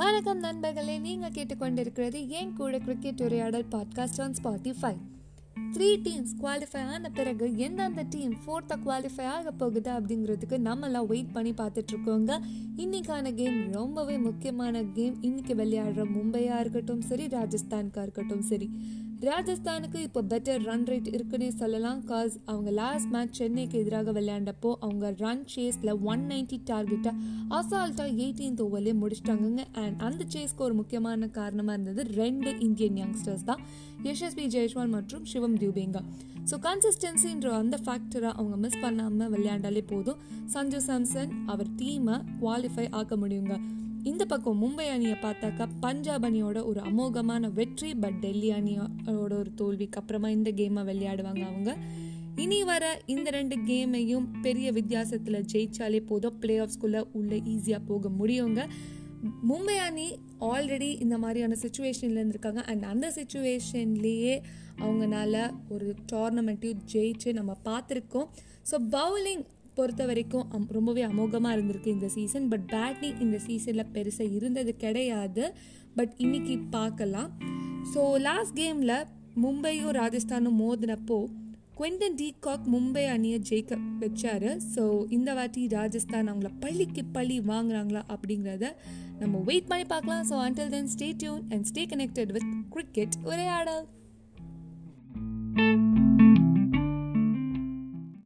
வணக்கம் நண்பர்களே நீங்கள் கேட்டுக்கொண்டிருக்கிறது ஏன் கூட கிரிக்கெட் உரையாடல் podcast on Spotify three teams qualify ஆன பிறகு எந்தெந்த டீம் ஃபோர்த்தாக குவாலிஃபை ஆக போகுது அப்படிங்கிறதுக்கு நம்மெல்லாம் வெயிட் பண்ணி பார்த்துட்ருக்கோங்க. இன்றைக்கான இன்னைக்கான கேம் ரொம்பவே முக்கியமான கேம் இன்னைக்கு விளையாடுற மும்பையாக இருக்கட்டும் சரி ராஜஸ்தானுக்காக இருக்கட்டும் சரி. ராஜஸ்தானுக்கு இப்போ பெட்டர் ரன் ரேட் இருக்குன்னே சொல்லலாம் காஸ் அவங்க லாஸ்ட் மேட்ச் சென்னைக்கு எதிராக விளையாண்டப்போ அவங்க ரன் சேஸில் ஒன் நைன்டி டார்கெட்டை அசால்ட்டாக எயிட்டீன்த் ஓவர்லேயே முடிச்சிட்டாங்கங்க. அண்ட் அந்த சேஸ்க்கு ஒரு முக்கியமான காரணமாக இருந்தது ரெண்டு இந்தியன் யங்ஸ்டர்ஸ் தான் யஷஸ்வி ஜெய்ஸ்வால் மற்றும் சிவம் தியூபேங்கா ஸோ கன்சிஸ்டன்சின்ற அந்த ஃபேக்டரை அவங்க மிஸ் பண்ணாமல் விளையாண்டாலே போதும். சஞ்சு சாம்சன் அவர் டீமை குவாலிஃபை ஆக்க முடியுங்க. இந்த பக்கம் மும்பை அணியை பார்த்தாக்கா பஞ்சாப் அணியோட ஒரு அமோகமான வெற்றி பட் டெல்லி அணியோட ஒரு தோல்விக்கு அப்புறமா இந்த கேமை விளையாடுவாங்க அவங்க. இனி வர இந்த ரெண்டு கேமையும் பெரிய வித்தியாசத்தில் ஜெயிச்சாலே போதும். பிளே ஆஃப்ஸ்குள்ளே உள்ளே ஈஸியாக போக முடியுங்க. மும்பை அணி ஆல்ரெடி இந்த மாதிரியான சுச்சுவேஷனில் இருந்திருக்காங்க. அண்ட் அந்த சுச்சுவேஷன்லேயே அவங்கனால ஒரு டோர்னமெண்ட்டையும் ஜெயிச்சு நம்ம பார்த்துருக்கோம். ஸோ பவுலிங் பொறுத்த வரைக்கும் அம் ரொம்பவே அமோகமாக இருந்திருக்கு இந்த சீசன் பட் பேட்டிங் இந்த சீசனில் பெருசாக இருந்தது கிடையாது. பட் இன்னைக்கு பார்க்கலாம். ஸோ லாஸ்ட் கேமில் மும்பையும் ராஜஸ்தானும் மோதினப்போ குவெண்டன் டீகாக் மும்பை அணியை ஜெயிக்க வச்சார். ஸோ இந்த வாட்டி ராஜஸ்தான் அவங்கள பள்ளிக்கு பள்ளி வாங்குறாங்களா அப்படிங்கிறத நம்ம வெயிட் பண்ணி பார்க்கலாம். So until then stay tuned and stay connected with cricket ஒரே